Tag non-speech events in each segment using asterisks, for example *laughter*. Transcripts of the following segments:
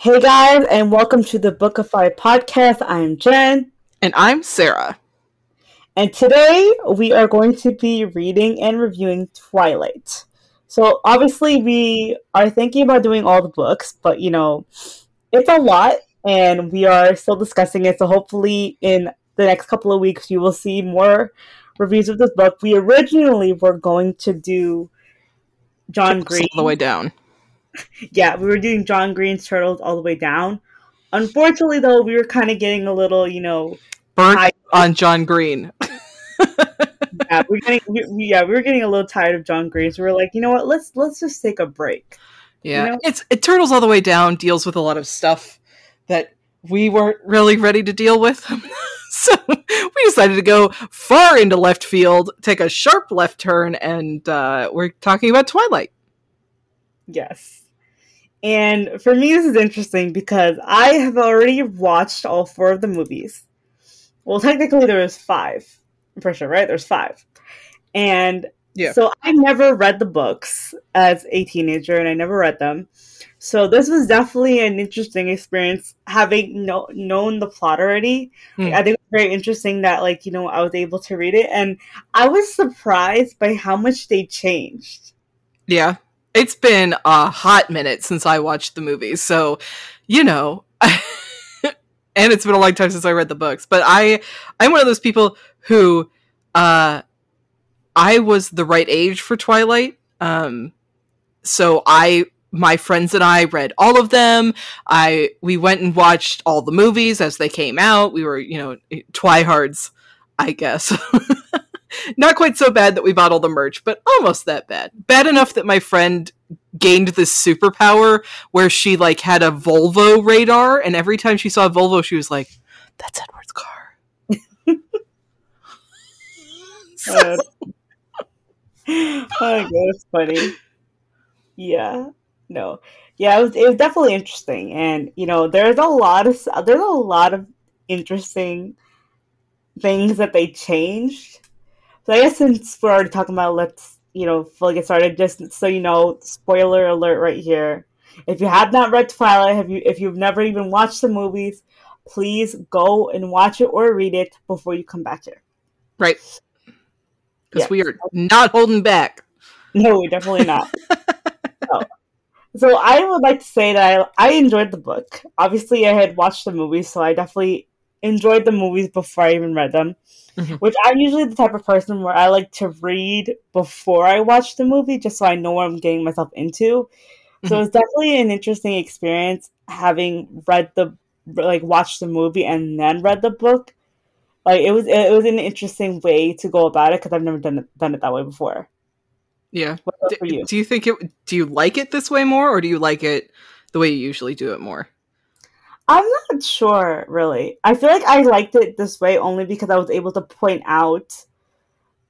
Hey guys, and welcome to the Bookify podcast. I'm Jen. And I'm Sarah. And today we are going to be reading and reviewing Twilight. So obviously we are thinking about doing all the books, but you know, it's a lot and we are still discussing it. So hopefully in the next couple of weeks you will see more reviews of this book. We originally were going to do John Green all the way down. Yeah, we were doing John Green's Turtles all the way down. Unfortunately, though, we were kind of getting a little, you know, burnt high- on John Green. *laughs* yeah, we're getting we, yeah, we were getting a little tired of John Green, so we are like, you know what, let's let's just take a break. Yeah, you know? it's it, Turtles all the way down deals with a lot of stuff that we weren't really ready to deal with. *laughs* so we decided to go far into left field, take a sharp left turn, and uh, we're talking about Twilight. Yes. And for me, this is interesting because I have already watched all four of the movies. Well, technically, there was five. I'm pretty sure, right? There's five. And yeah. so I never read the books as a teenager, and I never read them. So this was definitely an interesting experience having no, known the plot already. Mm. I think it's very interesting that like you know I was able to read it, and I was surprised by how much they changed. Yeah, it's been a hot minute since I watched the movies, so you know. *laughs* and it's been a long time since I read the books, but I I'm one of those people who uh I was the right age for Twilight. Um so I my friends and I read all of them. I we went and watched all the movies as they came out. We were, you know, twihards, I guess. *laughs* Not quite so bad that we bought all the merch, but almost that bad. Bad enough that my friend gained this superpower where she like had a Volvo radar and every time she saw a Volvo she was like, That's Edward's car. so- *laughs* oh god, funny. Yeah no, yeah, it was it was definitely interesting, and you know, there's a lot of there's a lot of interesting things that they changed. So I guess since we're already talking about, let's you know fully get started. Just so you know, spoiler alert right here. If you have not read Twilight, have you if you've never even watched the movies, please go and watch it or read it before you come back here. Right. Because yeah. we are not holding back. No, we're definitely not. *laughs* no. So I would like to say that I, I enjoyed the book. Obviously, I had watched the movies, so I definitely enjoyed the movies before I even read them. Mm-hmm. Which I'm usually the type of person where I like to read before I watch the movie, just so I know what I'm getting myself into. So mm-hmm. it's definitely an interesting experience having read the like watched the movie and then read the book. Like it was it was an interesting way to go about it because I've never done it, done it that way before. Yeah. Do you? do you think it? Do you like it this way more, or do you like it the way you usually do it more? I'm not sure, really. I feel like I liked it this way only because I was able to point out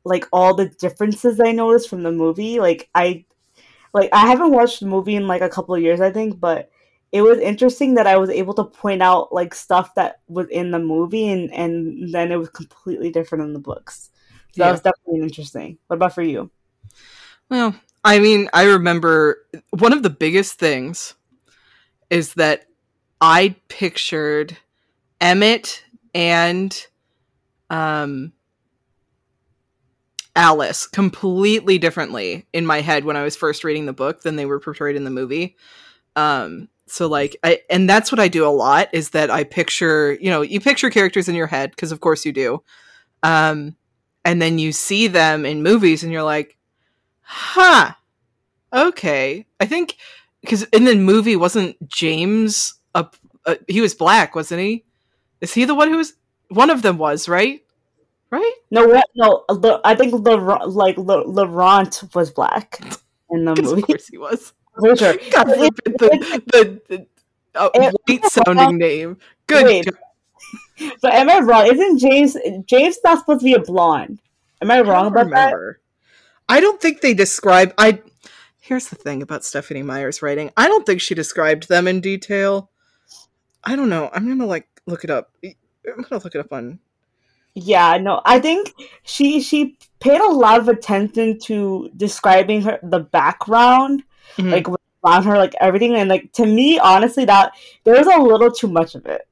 like all the differences I noticed from the movie. Like I, like I haven't watched the movie in like a couple of years, I think, but it was interesting that I was able to point out like stuff that was in the movie and and then it was completely different in the books. So yeah. that was definitely interesting. What about for you? Well, I mean, I remember one of the biggest things is that I pictured Emmett and um Alice completely differently in my head when I was first reading the book than they were portrayed in the movie. Um so like I and that's what I do a lot is that I picture, you know, you picture characters in your head because of course you do. Um and then you see them in movies and you're like, huh okay i think because in the movie wasn't james a, a, he was black wasn't he is he the one who was one of them was right right no what no the, i think the like Le, laurent was black in the movie of course he was *laughs* for sure God forbid the, the, the uh, white sounding name good Wait. *laughs* but am i wrong isn't james james not supposed to be a blonde am i wrong I about remember. that I don't think they describe. I here's the thing about Stephenie Meyer's writing. I don't think she described them in detail. I don't know. I'm gonna like look it up. I'm gonna look it up on. Yeah, no, I think she she paid a lot of attention to describing her the background, mm-hmm. like around her, like everything, and like to me, honestly, that there was a little too much of it.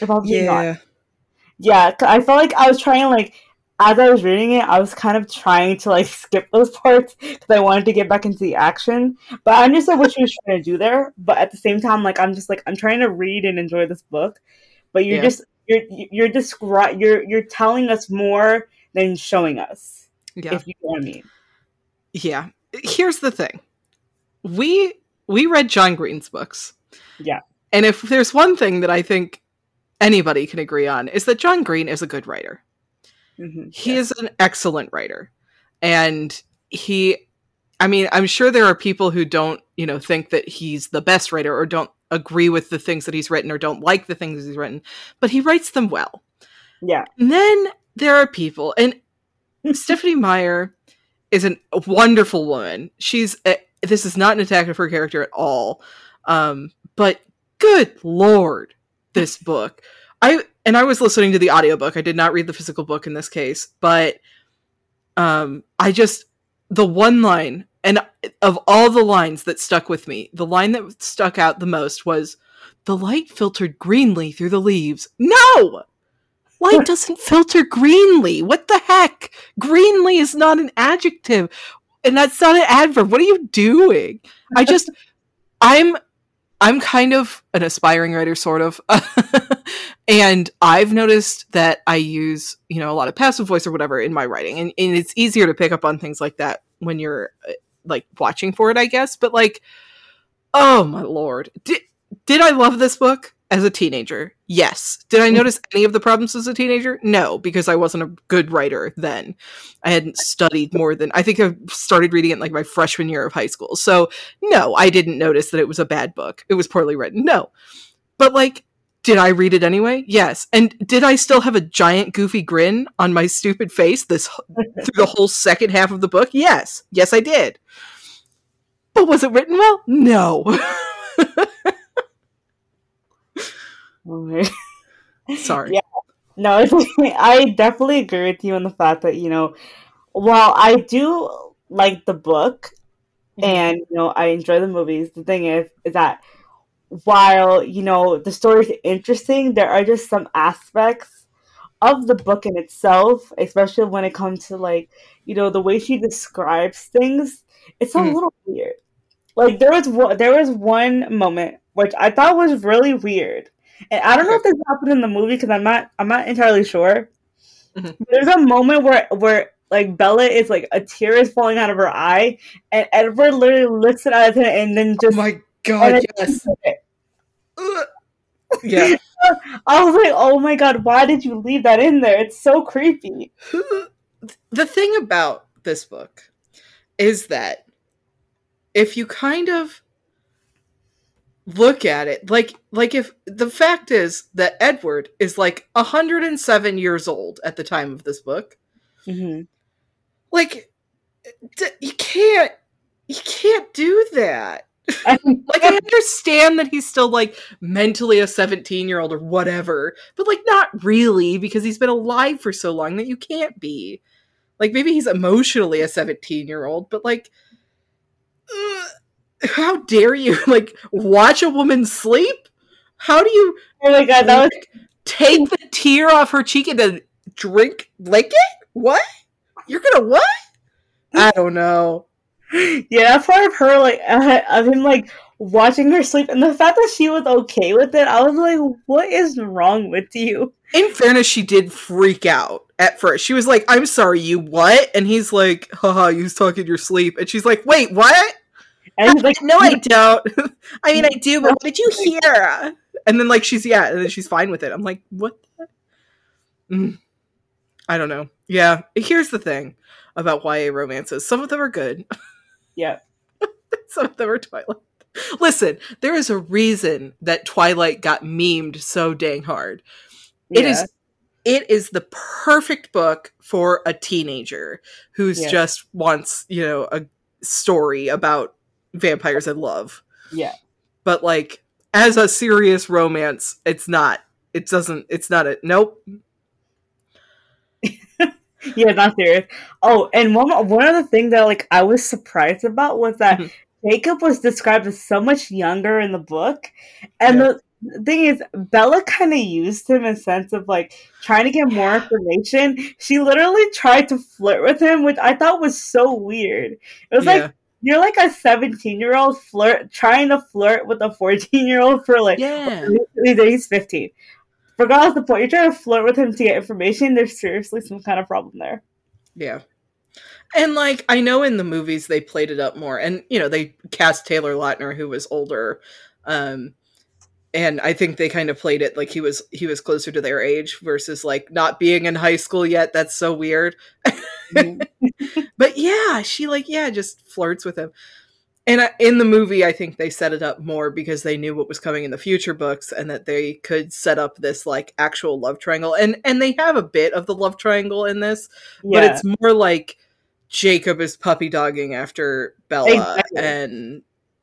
If I'm being honest. yeah, I felt like I was trying like as I was reading it, I was kind of trying to like *laughs* skip those parts because I wanted to get back into the action. But I understood what she was trying to do there. But at the same time, like I'm just like I'm trying to read and enjoy this book. But you're Yeah. just you're you're descri- you're you're telling us more than showing us. Yeah. If you know what I mean. yeah. Here's the thing. We we read John Green's books. Yeah. And if there's one thing that I think anybody can agree on is that John Green is a good writer. Mhm. He is an excellent writer. And he I mean, I'm sure there are people who don't, you know, think that he's the best writer or don't agree with the things that he's written or don't like the things he's written, but he writes them well. Yeah. And then there are people, and *laughs* Stephenie Meyer is an, a wonderful woman. She's a, this is not an attack of her character at all, um, but good lord, this book. I and I was listening to the audiobook. I did not read the physical book in this case, but um, I just the one line and of all the lines that stuck with me, the line that stuck out the most was the light filtered greenly through the leaves. No! Light *laughs* doesn't filter greenly. What the heck? Greenly is not an adjective. And that's not an adverb. What are you doing? I just I'm I'm kind of an aspiring writer sort of. *laughs* and I've noticed that I use, you know, a lot of passive voice or whatever in my writing. And, and it's easier to pick up on things like that when you're uh, like watching for it, I guess. But like, oh my lord. Did did I love this book as a teenager? Yes. Did I hmm. notice any of the problems as a teenager? No, because I wasn't a good writer then. I hadn't studied more than I think I started reading it like my freshman year of high school. So no, I didn't notice that it was a bad book. It was poorly written. No. But like did I read it anyway? Yes. And did I still have a giant goofy grin on my stupid face this *laughs* through the whole second half of the book? Yes. Yes, I did. But was it written well? No. *laughs* *laughs* Sorry. Yeah. No, I definitely agree with you on the fact that you know, while I do like the book and you know I enjoy the movies, the thing is is that while you know the story is interesting, there are just some aspects of the book in itself, especially when it comes to like you know the way she describes things. It's a Mhm. little weird. Like there was there was one moment which I thought was really weird, and I don't know if this happened in the movie because I'm not I'm not entirely sure. Mhm. There's a moment where where like Bella is like a tear is falling out of her eye, and Edward literally looks it at her and then Oh just my god, yes. Yeah. *laughs* I was like, oh my god, why did you leave that in there? It's so creepy. the thing about this book is that if you kind of look at it like like if the fact is that Edward is like 107 years old at the time of this book. Mm-hmm. like d- you can't you can't do that. *laughs* Like i understand that he's still like mentally a 17 year old or whatever but like not really because he's been alive for so long that you can't be. Like maybe he's emotionally a 17 year old but like ugh, how dare you *laughs* like watch a woman sleep how do you oh my god, that was take the tear off her cheek and then drink lick it what you're gonna what i don't know *gasps* yeah, that part of her like uh, of him like watching her sleep and the fact that she was okay with it, I was like, what is wrong with you? in fairness, she did freak out at first. She was like, I'm sorry, you what? And he's like, haha, you was talking your sleep. And she's like, wait, what? And he's like, no, I don't. *laughs* I mean, I do, but what did you hear? And then, like, she's, yeah, and then she's fine with it. I'm like, what? Mm. I don't know. Yeah, here's the thing about YA romances some of them are good, *laughs* yeah, some of them are Twilight. Listen, there is a reason that Twilight got memed so dang hard. It yeah. is it is the perfect book for a teenager who's Yeah. just wants, you know, a story about vampires and love. yeah. But like as a serious romance, it's not. It doesn't it's not a nope. *laughs* Yeah, not serious. Oh, and one one other thing that like I was surprised about was that Mhm. Jacob was described as so much younger in the book, and yeah. the thing is, Bella kind of used him in a sense of like trying to get more information. She literally tried to flirt with him, which I thought was so weird. It was yeah. like you're like a 17 year old flirt trying to flirt with a 14 year old for like yeah. he's 15 regardless of the point you're trying to flirt with him to get information. There's seriously some kind of problem there. Yeah. And like i know in the movies they played it up more and you know they cast taylor lautner who was older um and i think they kind of played it like he was he was closer to their age versus like not being in high school yet. That's so weird. *laughs* *laughs* but yeah she like yeah just flirts with him and I, in the movie i think they set it up more because they knew what was coming in the future books and that they could set up this like actual love triangle and and they have a bit of the love triangle in this yeah. but it's more like jacob is puppy dogging after bella exactly. and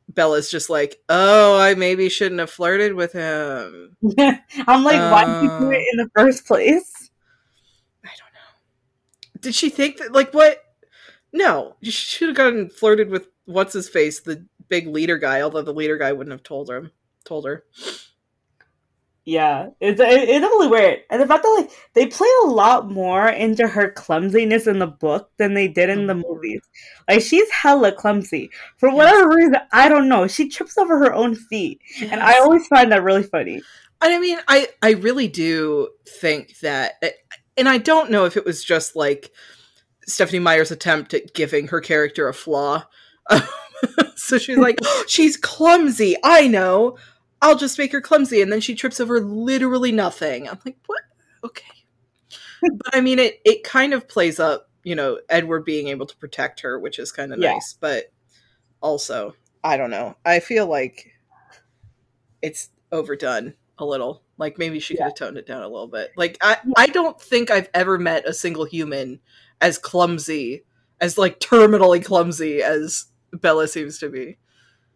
Bella's just like, oh, I maybe shouldn't have flirted with him. *laughs* I'm like, why did you do it um, in the first place? I don't know. Did she think that, like, what? No, she should have gotten flirted with what's his face, the big leader guy. Although the leader guy wouldn't have told him, told her. Yeah, it's it's definitely weird, and the fact that like they play a lot more into her clumsiness in the book than they did in the mm-hmm. movies. Like she's hella clumsy for whatever reason. I don't know. She trips over her own feet, yes. and I always find that really funny. And I mean, I I really do think that, eh, and I don't know if it was just like Stephenie Meyer's attempt at giving her character a flaw. *laughs* so she's like, *laughs* she's clumsy. I know. I'll just make her clumsy. And then she trips over literally nothing. I'm like, what? Okay. *laughs* but I mean, it, it kind of plays up, you know, Edward being able to protect her, which is kind of yeah. nice. But also, I don't know. I feel like it's overdone a little. Like maybe she yeah. could have toned it down a little bit. Like I, I don't think I've ever met a single human as clumsy, as like terminally clumsy as Bella seems to be.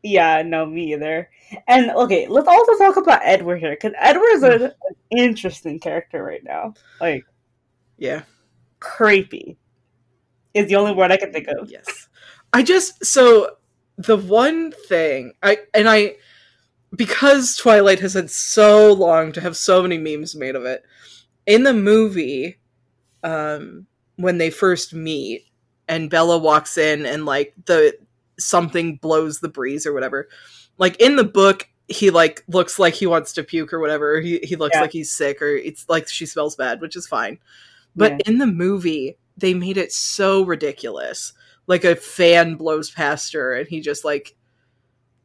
Yeah, no, me either. And okay, let's also talk about Edward here because Edward's an, an interesting character right now. Like, yeah, creepy is the only word I can think of. Yes, I just so the one thing I and I because Twilight has had so long to have so many memes made of it in the movie. Um, when they first meet and Bella walks in and like the something blows the breeze or whatever. Like in the book, he like looks like he wants to puke or whatever. He he looks yeah. like he's sick or it's like she smells bad, which is fine. But yeah. in the movie, they made it so ridiculous. Like a fan blows past her and he just like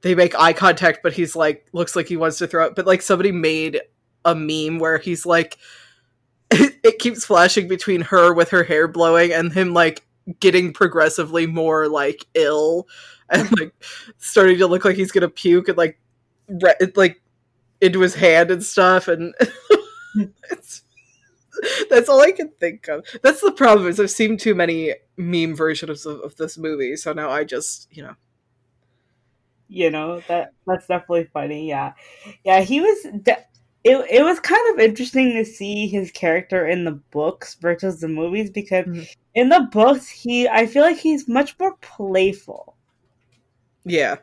they make eye contact, but he's like looks like he wants to throw up. But like somebody made a meme where he's like it, *laughs* it keeps flashing between her with her hair blowing and him like getting progressively more like ill *laughs* and like starting to look like he's gonna puke and like re- like into his hand and stuff and *laughs* that's all I can think of. That's the problem is I've seen too many meme versions of, of this movie, so now I just you know you know that that's definitely funny yeah yeah he was de- it, it was kind of interesting to see his character in the books versus the movies because mm-hmm. in the books he I feel like he's much more playful. Yeah.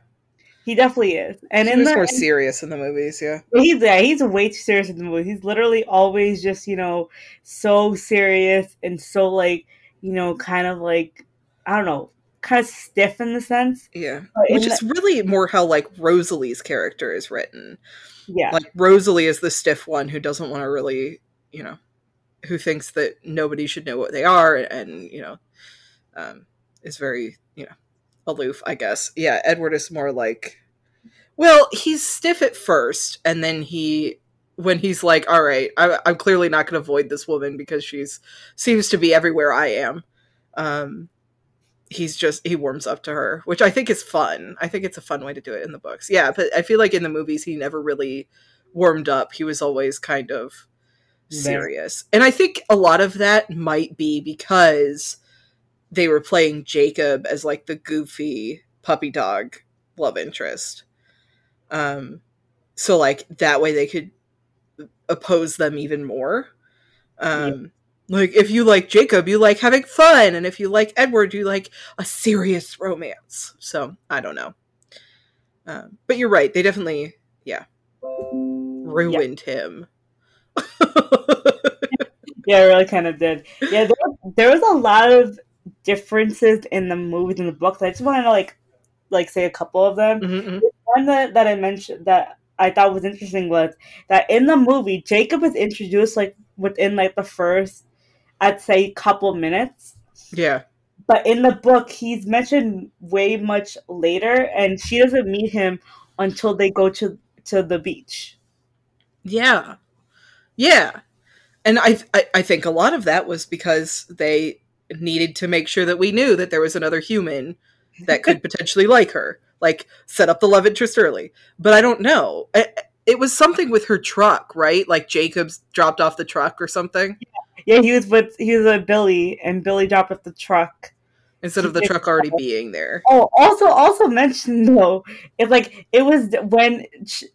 He definitely is. And he in the, more serious in the movies, yeah. He's yeah, he's way too serious in the movies. He's literally always just, you know, so serious and so like, you know, kind of like I don't know, kind of stiff in the sense. Yeah. Which is the- really more how like Rosalie's character is written. Yeah. Like Rosalie is the stiff one who doesn't want to really, you know, who thinks that nobody should know what they are and, you know, um, is very, you know, aloof, I guess. Yeah, Edward is more like well, he's stiff at first and then he when he's like, "All right, I, am clearly not going to avoid this woman because she's seems to be everywhere I am." Um, he's just he warms up to her, which I think is fun. I think it's a fun way to do it in the books. Yeah, but I feel like in the movies he never really warmed up. He was always kind of serious. And I think a lot of that might be because they were playing Jacob as like the goofy puppy dog love interest. Um so like that way they could oppose them even more. Um like if you like Jacob, you like having fun, and if you like Edward, you like a serious romance. So I don't know. Um, but you're right. They definitely, yeah, ruined him. *laughs* yeah, it really kind of did. Yeah, there, there was a lot of differences in the movies and the books. I just want to like, like say a couple of them. Mm-hmm. One that, that I mentioned that I thought was interesting was that in the movie, Jacob is introduced like within like the first, I'd say, couple minutes. Yeah. But in the book, he's mentioned way much later, and she doesn't meet him until they go to to the beach. Yeah, yeah, and I, I I think a lot of that was because they needed to make sure that we knew that there was another human that could *laughs* potentially like her, like set up the love interest early. But I don't know. It, it was something with her truck, right? Like Jacobs dropped off the truck or something. Yeah, he was with he was with Billy, and Billy dropped off the truck instead of the truck already being there. Oh, also, also mentioned though, it's like it was when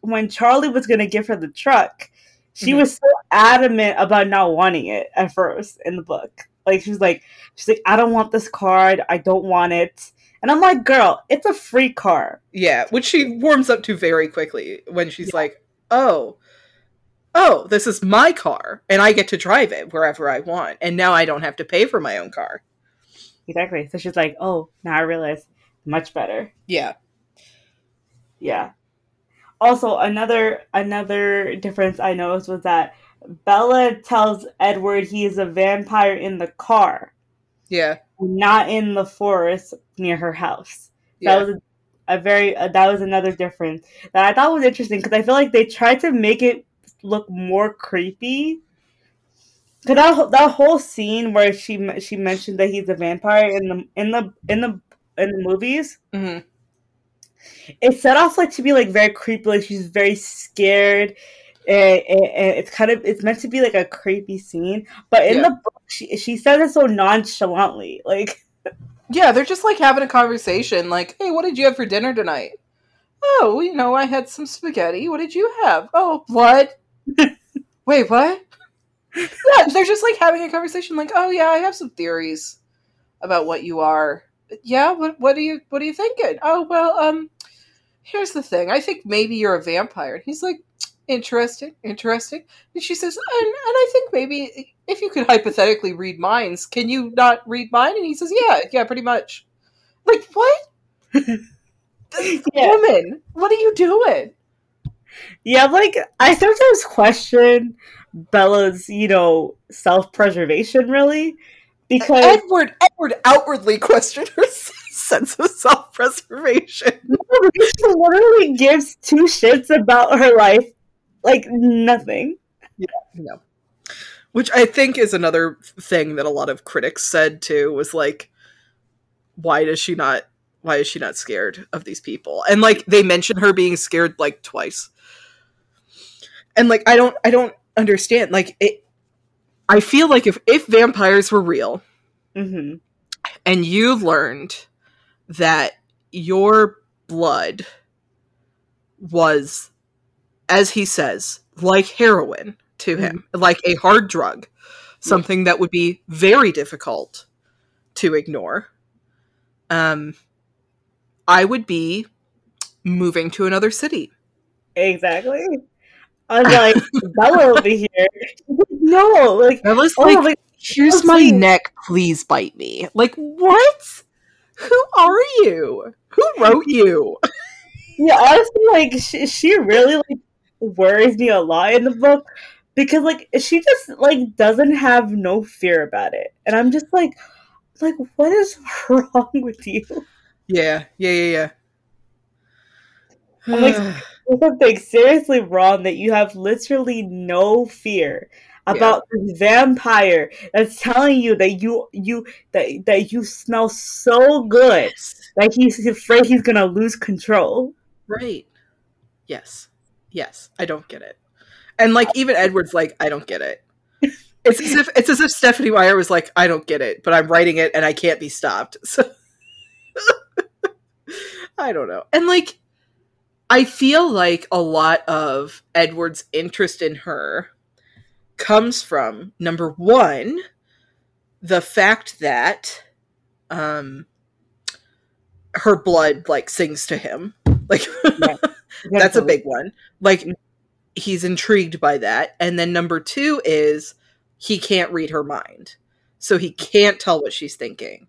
when Charlie was gonna give her the truck, she mm-hmm. was so adamant about not wanting it at first in the book. Like she was like, she's like, I don't want this card. I don't want it. And I'm like, girl, it's a free car. Yeah, which she warms up to very quickly when she's yeah. like, oh, oh, this is my car, and I get to drive it wherever I want, and now I don't have to pay for my own car. Exactly. So she's like, oh, now I realize much better. Yeah. Yeah. Also, another another difference I noticed was that Bella tells Edward he is a vampire in the car. Yeah. Not in the forest near her house. Yeah. That was a, a very uh, that was another difference that I thought was interesting because I feel like they tried to make it look more creepy Cause that that whole scene where she she mentioned that he's a vampire in the in the in the in the movies, mm-hmm. it set off like to be like very creepy. Like she's very scared. And, and, and it's kind of it's meant to be like a creepy scene, but in yeah. the book, she she says it so nonchalantly, like. *laughs* Yeah, they're just like having a conversation. Like, hey, what did you have for dinner tonight? Oh, you know, I had some spaghetti. What did you have? Oh, blood. Wait, what? yeah, they're just like having a conversation, like, "Oh yeah, I have some theories about what you are." Yeah, what what are you what are you thinking? Oh well, um, here's the thing. I think maybe you're a vampire. And he's like, interesting, interesting. And she says, and, and I think maybe if you could hypothetically read minds, can you not read mine? And he says, yeah, yeah, pretty much. Like what? *laughs* yeah. Woman, what are you doing? Yeah, like I sometimes question Bella's, you know, self preservation really. Because Edward Edward outwardly questioned her *laughs* sense of self preservation. No, she literally gives two shits about her life. Like nothing. Yeah, no. Which I think is another thing that a lot of critics said too, was like, why does she not why is she not scared of these people? And like they mention her being scared like twice. And like I don't I don't understand. Like it, I feel like if if vampires were real, mm-hmm. and you learned that your blood was, as he says, like heroin to mm-hmm. him, like a hard drug, something that would be very difficult to ignore. Um, I would be moving to another city. Exactly. I'm like *laughs* Bella over here. No, like Bella's oh, like, like, here's oh, my like, neck. Please bite me. Like what? Who are you? Who wrote you? Yeah, honestly, like she, she really like worries me a lot in the book because like she just like doesn't have no fear about it, and I'm just like, like what is *laughs* wrong with you? Yeah, yeah, yeah, yeah. I'm like, *sighs* *sighs* there's something seriously wrong that you have literally no fear about yeah. this vampire that's telling you that you you that that you smell so good that he's afraid he's gonna lose control. Right. Yes. Yes. I don't get it. And like even Edward's like, I don't get it. *laughs* It's as if it's as if Stephenie Meyer was like, I don't get it, but I'm writing it and I can't be stopped. *laughs* So *laughs* I don't know. And like I feel like a lot of Edward's interest in her comes from number one, the fact that um her blood like sings to him. Like Yeah. *laughs* that's a big one. Like he's intrigued by that. And then number 2 is he can't read her mind. So he can't tell what she's thinking.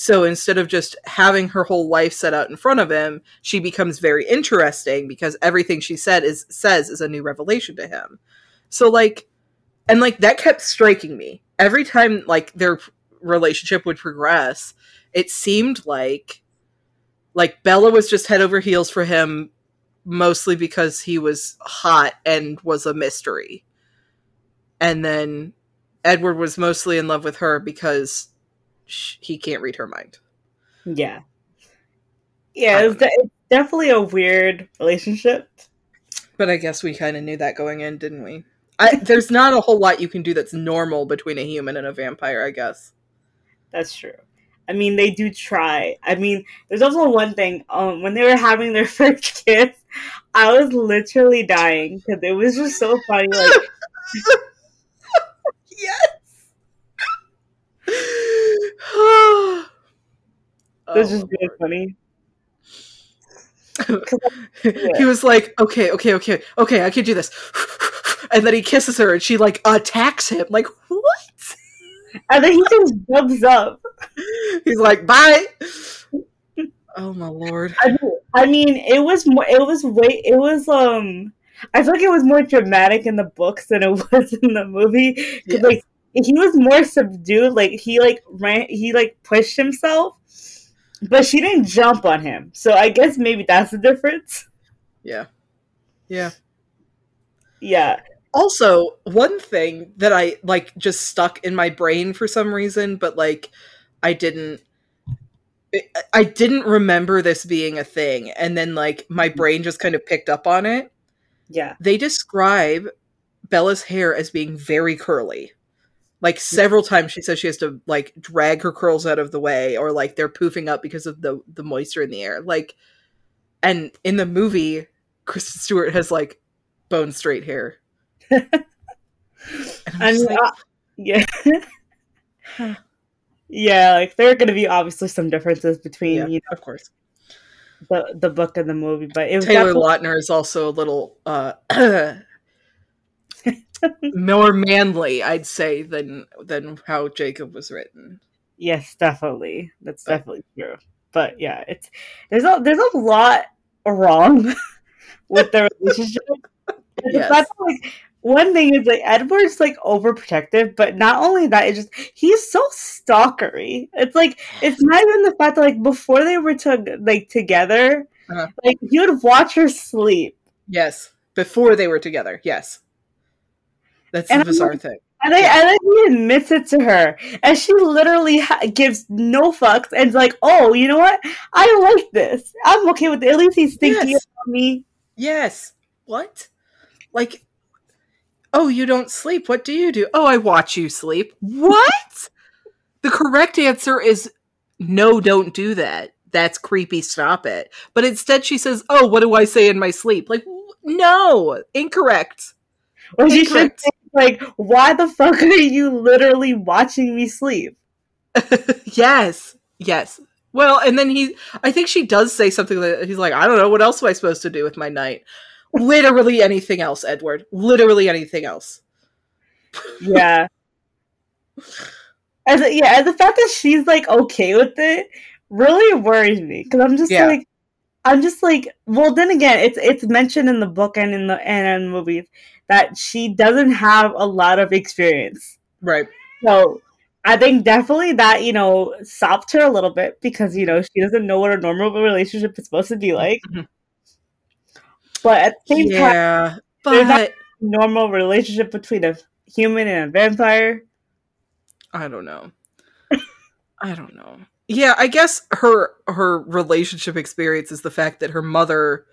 So instead of just having her whole life set out in front of him, she becomes very interesting because everything she said is says is a new revelation to him. So like and like that kept striking me. Every time like their relationship would progress, it seemed like like Bella was just head over heels for him mostly because he was hot and was a mystery. And then Edward was mostly in love with her because sh- he can't read her mind. Yeah. Yeah, it's, de- it's definitely a weird relationship. But I guess we kind of knew that going in, didn't we? I, there's not a whole lot you can do that's normal between a human and a vampire, I guess. That's true. I mean, they do try. I mean, there's also one thing. Um, when they were having their *laughs* first kiss, I was literally dying because it was just so funny. Like, *laughs* yes. It was just Oh, really funny. *laughs* he was like, okay, okay, okay, okay, I can do this. *sighs* And then he kisses her and she like attacks him. Like, what? *laughs* And then he just jumps up. *laughs* He's like, bye. Oh my lord. I mean, I mean, it was more. It was way. It was um. I feel like it was more dramatic in the books than it was in the movie. Yes. like he was more subdued. Like he like ran. He like pushed himself, but she didn't jump on him. So I guess maybe that's the difference. Yeah. Yeah. Yeah. Also, one thing that I like just stuck in my brain for some reason, but like I didn't I- didn't remember this being a thing and then like my mm-hmm. brain just kind of picked up on it. Yeah. They describe Bella's hair as being very curly. Like several times she says she has to like drag her curls out of the way or like they're poofing up because of the the moisture in the air. Like and in the movie Kristen Stewart has like bone straight hair. *laughs* And I like, uh, yeah. Huh. yeah. Like there are going to be obviously some differences between yeah, you know, of course. the the book and the movie, but it was Taylor definitely- Lautner is also a little uh *clears throat* more manly, I'd say, than than how Jacob was written. Yes, definitely. That's But- definitely true. But yeah, it's there's a there's a lot wrong *laughs* with the relationship. Yes. fact that, like one thing is like Edward's like overprotective, but not only that, it's just he's so stalkery. It's like it's not even the fact that like before they were to like together, Uh-huh. like he would watch her sleep. Yes, before they were together. Yes, that's And the bizarre like- thing. And then, and then he admits it to her, and she literally ha- gives no fucks and's like, "Oh, you know what? I like this. I'm okay with it. At least he's thinking Yes. about me." Yes. What? Like, oh, you don't sleep. What do you do? Oh, I watch you sleep. What? the correct answer is no, don't do that. That's creepy. Stop it. But instead, she says, "Oh, what do I say in my sleep?" Like, no, incorrect. Or she should Incorrect. Like, "Why the fuck *laughs* are you literally watching me sleep?" *laughs* yes, yes. Well, and then he, I think she does say something that he's like, I don't know, what else am I supposed to do with my night? Literally *laughs* anything else, Edward. Literally anything else. Yeah. As a, yeah, and the fact that she's like okay with it really worries me because I'm just Yeah. like, I'm just like, well, then again, it's it's mentioned in the book and in the and in the movies that she doesn't have a lot of experience. Right. So I think definitely that you know stopped her a little bit because you know she doesn't know what a normal relationship is supposed to be like. Mhm. But at the same time, Yeah, There's not- but normal relationship between a human and a vampire. I don't know. *laughs* I don't know. Yeah, I guess her her relationship experience is the fact that her mother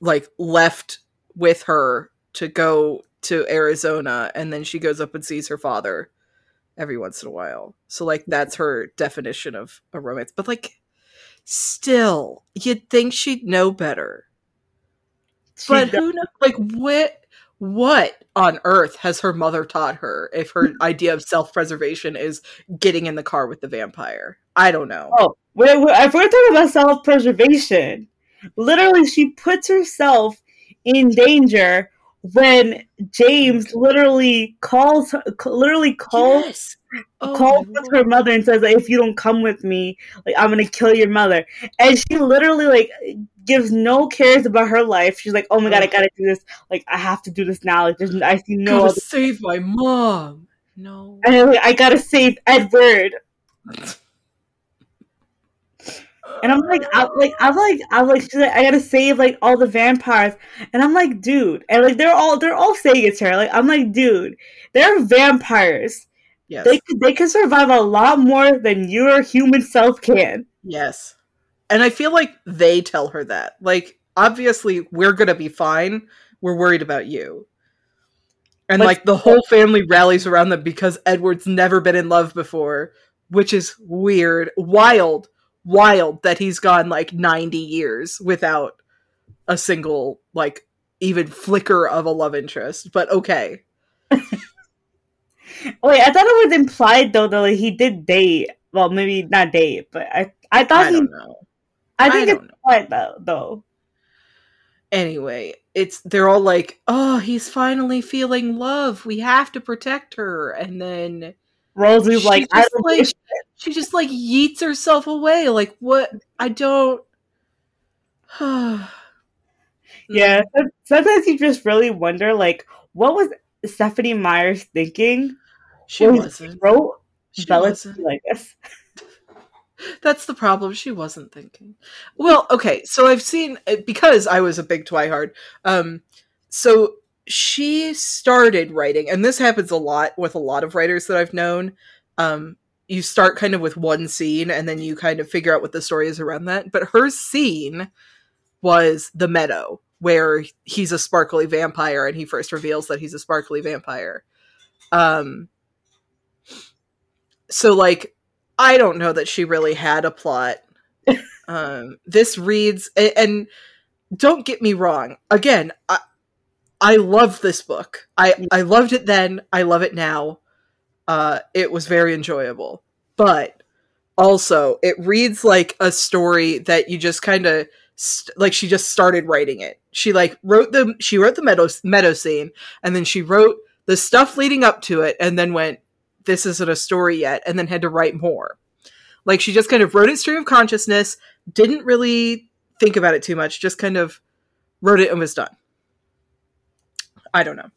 like left with her to go to Arizona and then she goes up and sees her father every once in a while. So like that's her definition of a romance. But like still, you'd think she'd know better. She But does- who knows like what what on earth has her mother taught her if her *laughs* idea of self-preservation is getting in the car with the vampire? I don't know. Oh, if we're talking about self preservation, literally she puts herself in danger when James oh literally calls her, literally calls Yes. Oh, calls her mother and says like, if you don't come with me like i'm gonna kill your mother and she literally like gives no cares about her life she's like oh my god i oh. gotta do this like i have to do this now like there's i see no Gotta save my mom. No. and like, i gotta save edward *laughs* and i'm like i'm like i'm like i'm like she's like i gotta save like all the vampires and i'm like dude and like they're all they're all saying it to her like i'm like dude they're vampires yes. they they can survive a lot more than your human self can Yes. And I feel like they tell her that. Like, obviously, we're to be fine. We're worried about you. And, But- like, the whole family rallies around them because Edward's never been in love before, which is weird. Wild. Wild that he's gone, like, 90 years without a single, like, even flicker of a love interest. But okay. *laughs* Wait, I thought it was implied though that like, he did date. Well, maybe not date, but I I thought I he. don't know. I think I it's implied though. Though. anyway it's they're all like oh he's finally feeling love we have to protect her and then Rosalie's she like, I don't like like, she just like yeets herself away like what i don't *sighs* yeah. Sometimes you just really wonder, like, what was Stephenie Meyers thinking? she wasn't She wrote she Bella wasn't like this. *laughs* that's the problem she wasn't thinking well okay so i've seen because i was a big twihard um so she started writing and this happens a lot with a lot of writers that i've known um you start kind of with one scene and then you kind of figure out what the story is around that but her scene was the meadow where he's a sparkly vampire and he first reveals that he's a sparkly vampire um so like I don't know that she really had a plot. *laughs* um, this reads, and, and don't get me wrong. Again, I I love this book. I I loved it then. I love it now. Uh, it was very enjoyable, but also it reads like a story that you just kind of st- like. She just started writing it. She like wrote the she wrote the meadow meadow scene, and then she wrote the stuff leading up to it, and then went this isn't a story yet and then had to write more like she just kind of wrote it stream of consciousness didn't really think about it too much just kind of wrote it and was done i don't know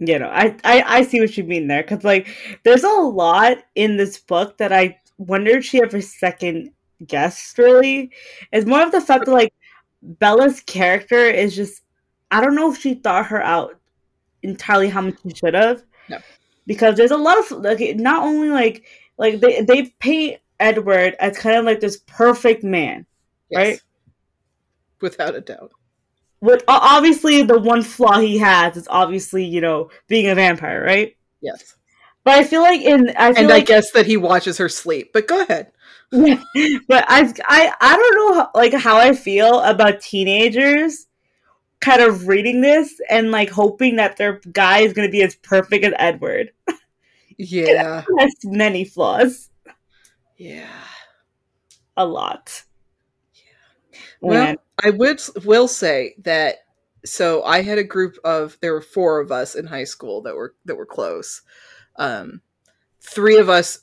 You know, I I, I see what you mean there because like there's a lot in this book that I wonder if she ever second guessed. Really, it's more of the fact that like Bella's character is just I don't know if she thought her out entirely how much she should have. No. because there's a lot of like not only like like they they paint Edward as kind of like this perfect man Right? without a doubt with obviously the one flaw he has is obviously you know being a vampire, right? yes But I feel like in I feel and i guess that he watches her sleep but go ahead Yeah, *laughs* but I I I don't know how, like how I feel about teenagers kind of reading this and like hoping that their guy is going to be as perfect as Edward. *laughs* yeah has many flaws, yeah a lot. Well, And- I would will say that so I had a group of there were four of us in high school that were that were close. Um three of us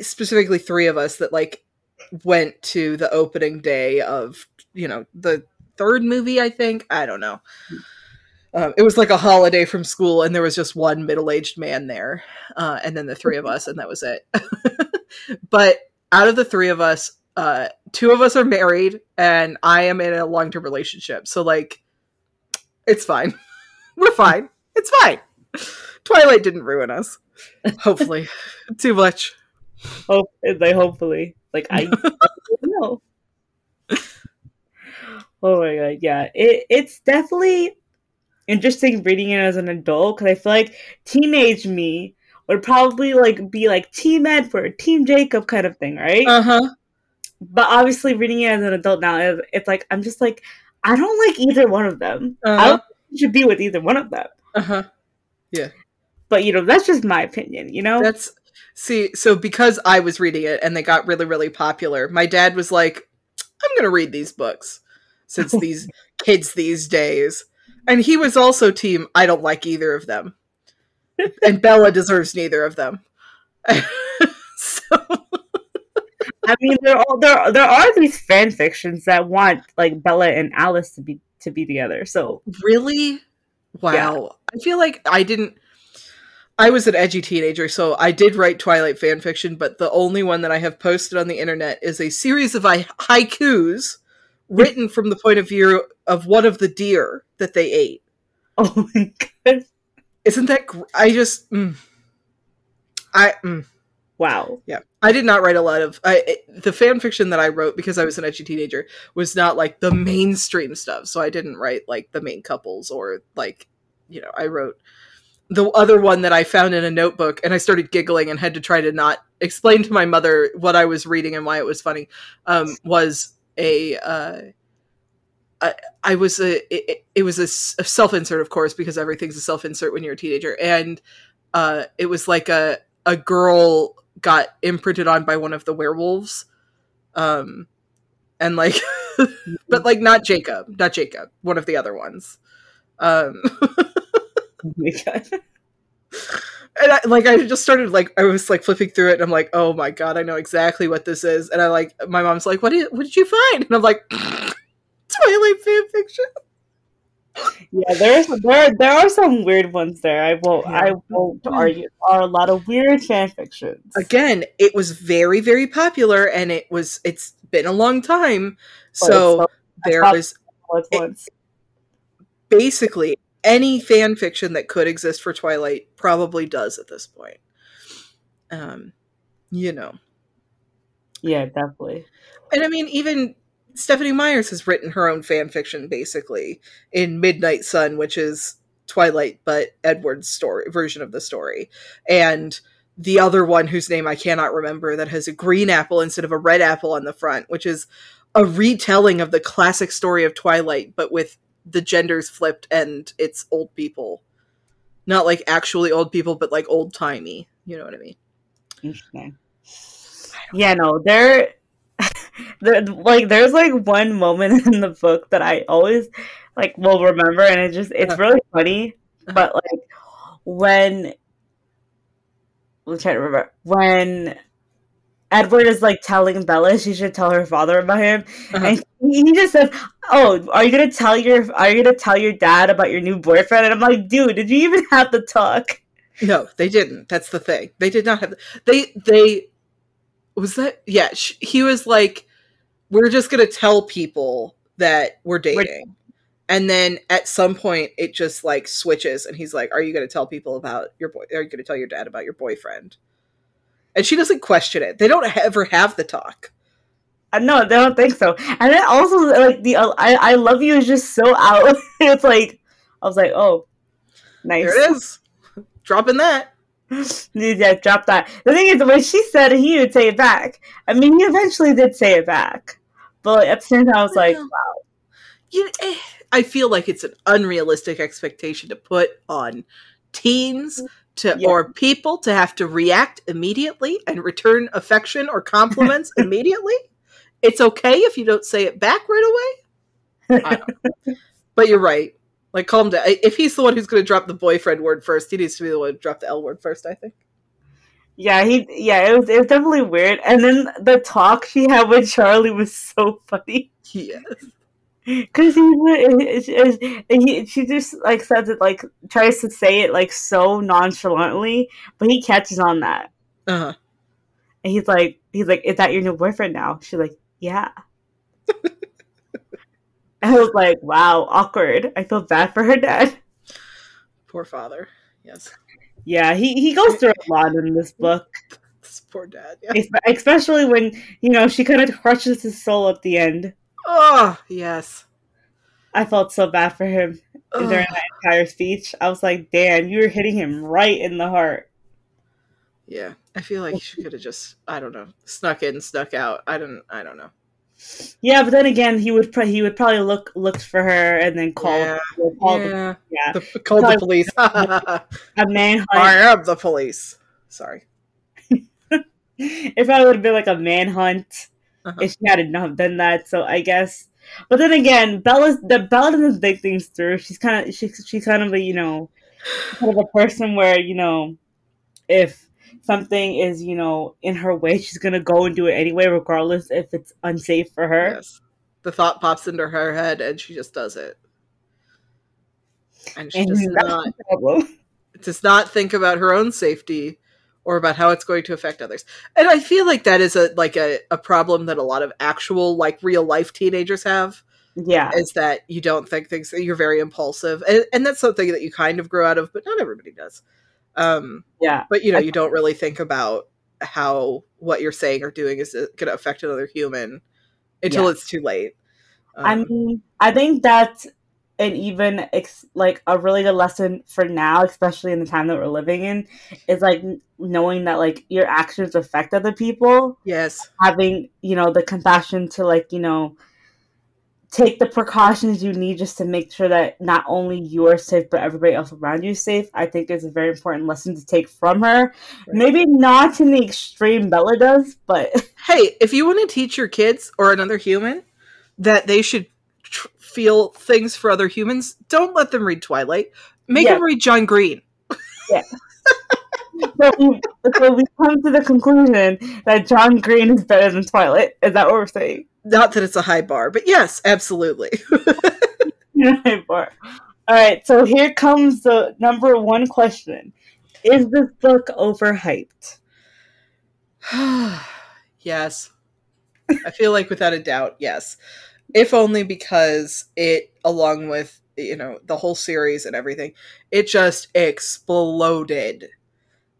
specifically three of us that like went to the opening day of, you know, the third movie I think, I don't know. Um, it was like a holiday from school and there was just one middle-aged man there. Uh, and then the three of *laughs* us and that was it. *laughs* but out of the three of us, uh, two of us are married and I am in a long term relationship. So like it's fine. *laughs* We're fine. It's fine. Twilight didn't ruin us. Hopefully. *laughs* Too much. hope like hopefully like I *laughs* know. Oh my god, yeah. It it's definitely interesting reading it as an adult because I feel like teenage me would probably like be like Team Edward, Team Jacob kind of thing, right? Uh-huh. But obviously reading it as an adult now, it's, like I'm just like I don't like either one of them. I Uh-huh. don't think should be with either one of them. Uh-huh. Yeah. But you know, that's just my opinion. You know, That's see, so because I was reading it and they got really, really popular, my dad was like, I'm going to read these books since *laughs* these kids these days. And he was also team I don't like either of them. *laughs* and Bella deserves neither of them. *laughs* so I mean, there are, there there are these fan fictions that want like Bella and Alice to be to be together. So really, wow. Yeah. I feel like I didn't. I was an edgy teenager, so I did write Twilight fan fiction, but the only one that I have posted on the internet is a series of haikus *laughs* written from the point of view of one of the deer that they ate. Oh my *laughs* god! Isn't that? Gr- I just. Mm, I. Mm. Wow. Yeah. I did not write a lot of I, the fan fiction that I wrote because I was an edgy teenager was not like the mainstream stuff. So I didn't write like the main couples or like, you know, I wrote the other one that I found in a notebook and I started giggling and had to try to not explain to my mother what I was reading and why it was funny um, was a uh, I, I was a it, it was a, a self insert of course because everything's a self insert when you're a teenager and uh, it was like a a girl got imprinted on by one of the werewolves. Um and like *laughs* but like not Jacob, not Jacob, one of the other ones. Um oh my god. *laughs* And I, like I just started like I was like flipping through it and I'm like, oh my god, I know exactly what this is. And I like my mom's like, what did what did you find? And I'm like, *laughs* Twilight fan fiction yeah, there's there there are some weird ones there. I won't yeah. I won't argue. There are a lot of weird fan fictions. Again, it was very very popular, and it was it's been a long time. But so, so there was it, basically any fan fiction that could exist for Twilight probably does at this point. Um, you know. Yeah, definitely. And I mean, even Stephenie Meyers has written her own fan fiction basically in Midnight Sun, which is Twilight but Edward's story version of the story. And the other one whose name I cannot remember that has a green apple instead of a red apple on the front, which is a retelling of the classic story of Twilight but with the genders flipped and it's old people. Not like actually old people but like old timey, you know what I mean? Interesting. Yeah, no, there there, like there's like one moment in the book that I always like will remember, and it just it's really funny. Uh-huh. But like when I'm trying to remember when Edward is like telling Bella she should tell her father about him, uh-huh. and he just says, "Oh, are you gonna tell your are you gonna tell your dad about your new boyfriend?" And I'm like, "Dude, did you even have the talk?" No, they didn't. That's the thing. They did not have. They they was that yeah sh- he was like we're just gonna tell people that we're dating and then at some point it just like switches and he's like are you gonna tell people about your boy are you gonna tell your dad about your boyfriend and she doesn't question it they don't ever have the talk uh, no, they don't think so. And then also, like the uh, "I I love you" is just so out. *laughs* it's like I was like, "Oh, nice." There it is. Dropping that. *laughs* yeah, drop that. The thing is, when she said it, he would say it back. I mean, he eventually did say it back, but at the same time, I was like, wow. You, eh, I feel like it's an unrealistic expectation to put on teens to yeah. or people to have to react immediately and return affection or compliments *laughs* immediately. It's okay if you don't say it back right away. *laughs* but you're right. Like, calm down. If he's the one who's going to drop the boyfriend word first, he needs to be the one to drop the L word first. I think. Yeah, he. Yeah, it was. It was definitely weird. And then the talk she had with Charlie was so funny. Yes. Because he, he, she just like says it like tries to say it like so nonchalantly, but he catches on that. Uh huh. And he's like, he's like, "Is that your new boyfriend now?" She's like, "Yeah." I was like, wow, awkward. I feel bad for her dad. Poor father. Yes. Yeah, he, he goes through a lot in this book. This poor dad. Yeah. Especially when, you know, she kind of crushes his soul at the end. Oh, yes. I felt so bad for him during that entire speech. I was like, damn, you were hitting him right in the heart. Yeah. I feel like she could have just, I don't know, snuck in, snuck out. I don't I don't know. Yeah, but then again, he would he would probably look looked for her and then call yeah, call yeah. The, yeah. The, called the police. *laughs* a manhunt. I am the police. Sorry. *laughs* if probably would have been like a manhunt, uh-huh. if she had not done that. So I guess, but then again, Bella the Bella doesn't think things through. She's kind of she's she's kind of a you know kind of a person where you know if something is you know in her way, *laughs* she's gonna go and do it anyway, regardless if it's unsafe for her. Yes. The thought pops into her head, and she just does it, and she and does *laughs* not does not think about her own safety or about how it's going to affect others. And I feel like that is a like a, a problem that a lot of actual like real life teenagers have. Yeah. Is that you don't think things you're very impulsive. And, and that's something that you kind of grow out of, but not everybody does. Um yeah. But you know, you don't really think about how what you're saying or doing is going to affect another human until yeah. it's too late. Um, I mean, I think that's and even ex- like a really good lesson for now, especially in the time that we're living in, is like knowing that like your actions affect other people. Yes, having you know the compassion to like you know take the precautions you need just to make sure that not only you're safe but everybody else around you is safe. I think is a very important lesson to take from her. Right. Maybe not in the extreme Bella does, but *laughs* hey, if you want to teach your kids or another human that they should tr- feel things for other humans, don't let them read Twilight. Make yeah. them read John Green. Yeah. *laughs* so, we, so we come to the conclusion that John Green is better than Twilight. Is that what we're saying? Not that it's a high bar, but yes, absolutely. *laughs* high bar. All right, so here comes the number one question: Is this book overhyped? *sighs* yes, I feel like without a doubt, yes if only because it, along with you know the whole series and everything, it just exploded.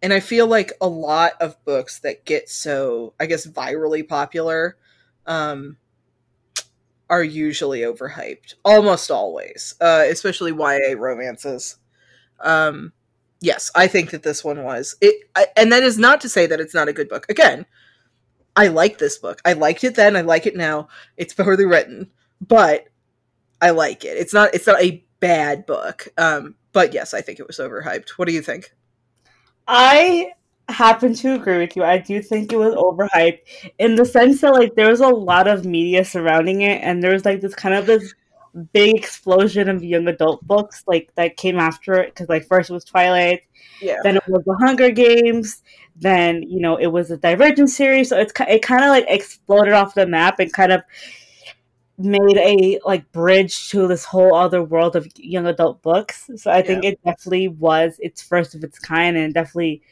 And I feel like a lot of books that get so, I guess, virally popular, um, are usually overhyped. Almost always, uh, especially YA romances. Um, yes, I think that this one was it, I, and that is not to say that it's not a good book. Again, I like this book. I liked it then. I like it now. It's poorly written, but I like it. It's not. It's not a bad book. Um, but yes, I think it was overhyped. What do you think? I happen to agree with you. I do think it was overhyped in the sense that like there was a lot of media surrounding it, and there was like this kind of this big explosion of young adult books like that came after it because like first it was Twilight, yeah, then it was the Hunger Games, then you know it was a Divergent series, so it's it kind of like exploded off the map and kind of made a like bridge to this whole other world of young adult books. So I think it definitely was its first of its kind and definitely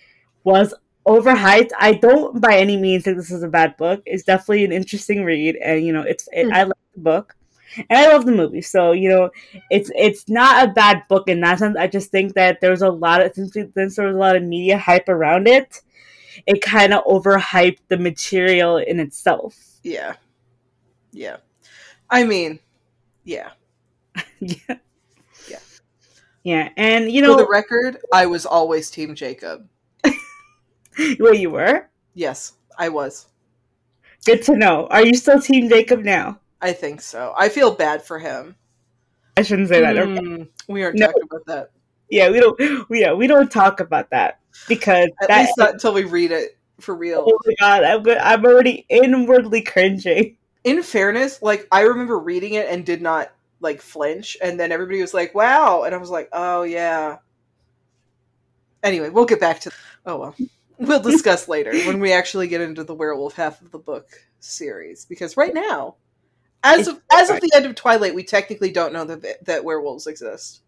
was overhyped. I don't by any means think this is a bad book. It's definitely an interesting read and you know it's it, mm. I love the book and I love the movie. So you know, it's it's not a bad book in that sense. I just think that there's a lot of since, since there was a lot of media hype around it, it kind of overhyped the material in itself. Yeah, yeah. I mean, yeah, *laughs* yeah, yeah, yeah. And you know, for the record, I was always Team Jacob. *laughs* well, you were. Yes, I was. Good to know. Are you still Team Jacob now? I think so. I feel bad for him. I shouldn't say that. Mm, we aren't no. talking about that. Yeah, we don't. We, yeah, we don't talk about that because at that, least not until we read it for real. Oh my god, I'm good. I'm already inwardly cringing. In fairness, like I remember reading it and did not like flinch, and then everybody was like, "Wow," and I was like, "Oh yeah." Anyway, we'll get back to. Oh well, we'll *laughs* discuss later when we actually get into the werewolf half of the book series because right now as of as of the end of Twilight, we technically don't know that that werewolves exist.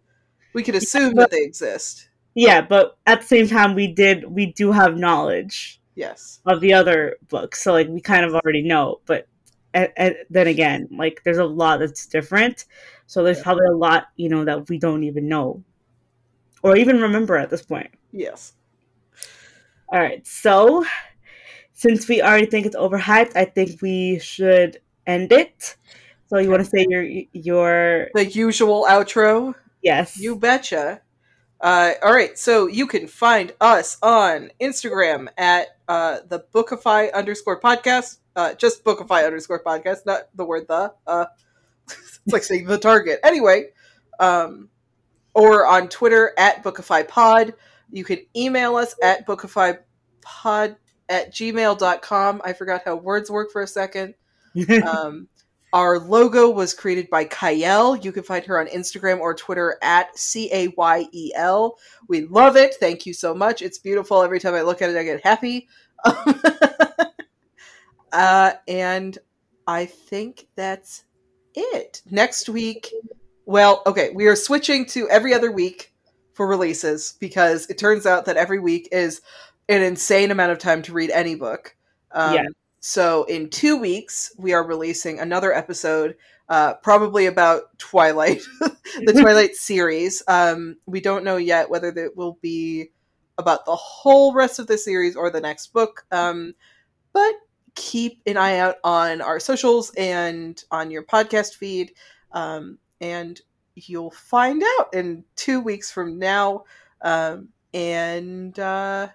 We could assume yeah, but, that they exist. Yeah, but at the same time, we did we do have knowledge. Yes. Of the other books, so like we kind of already know, but then again, like there's a lot that's different. So there's yeah. probably a lot you know that we don't even know, or even remember at this point. Yes. All right, so since we already think it's overhyped, I think we should end it. So you want to say your your the usual outro? Yes, you betcha. Uh, all right, so you can find us on Instagram at uh, the Bookify underscore podcast. Uh, just Bookify underscore podcast, not the word the. Uh, *laughs* it's like saying the target. Anyway, um, or on Twitter at Bookify Pod. You can email us at bookifypod at gmail.com. I forgot how words work for a second. *laughs* um, our logo was created by Kayel. You can find her on Instagram or Twitter at C A Y E L. We love it. Thank you so much. It's beautiful. Every time I look at it, I get happy. *laughs* uh, and I think that's it. Next week, well, okay, we are switching to every other week for releases because it turns out that every week is an insane amount of time to read any book. Um, yeah. So in two weeks, we are releasing another episode, uh, probably about Twilight, *laughs* the *laughs* Twilight series. Um, we don't know yet whether it will be about the whole rest of the series or the next book. Um, but keep an eye out on our socials and on your podcast feed. Um, and you'll find out in two weeks from now. Um, and uh,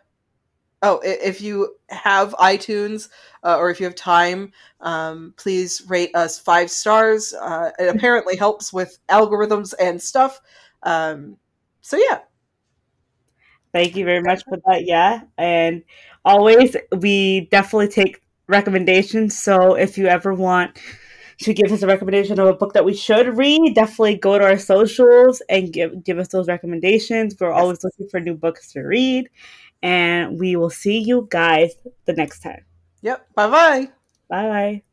oh, if you have iTunes uh, or if you have time, um, please rate us five stars. Uh, it apparently helps with algorithms and stuff. Um, so yeah. Thank you very much for that. Yeah, and always we definitely take recommendations. So if you ever want to give us a recommendation of a book that we should read, definitely go to our socials and give give us those recommendations. We're always looking for new books to read. And we will see you guys the next time. Yep. Bye-bye. Bye bye.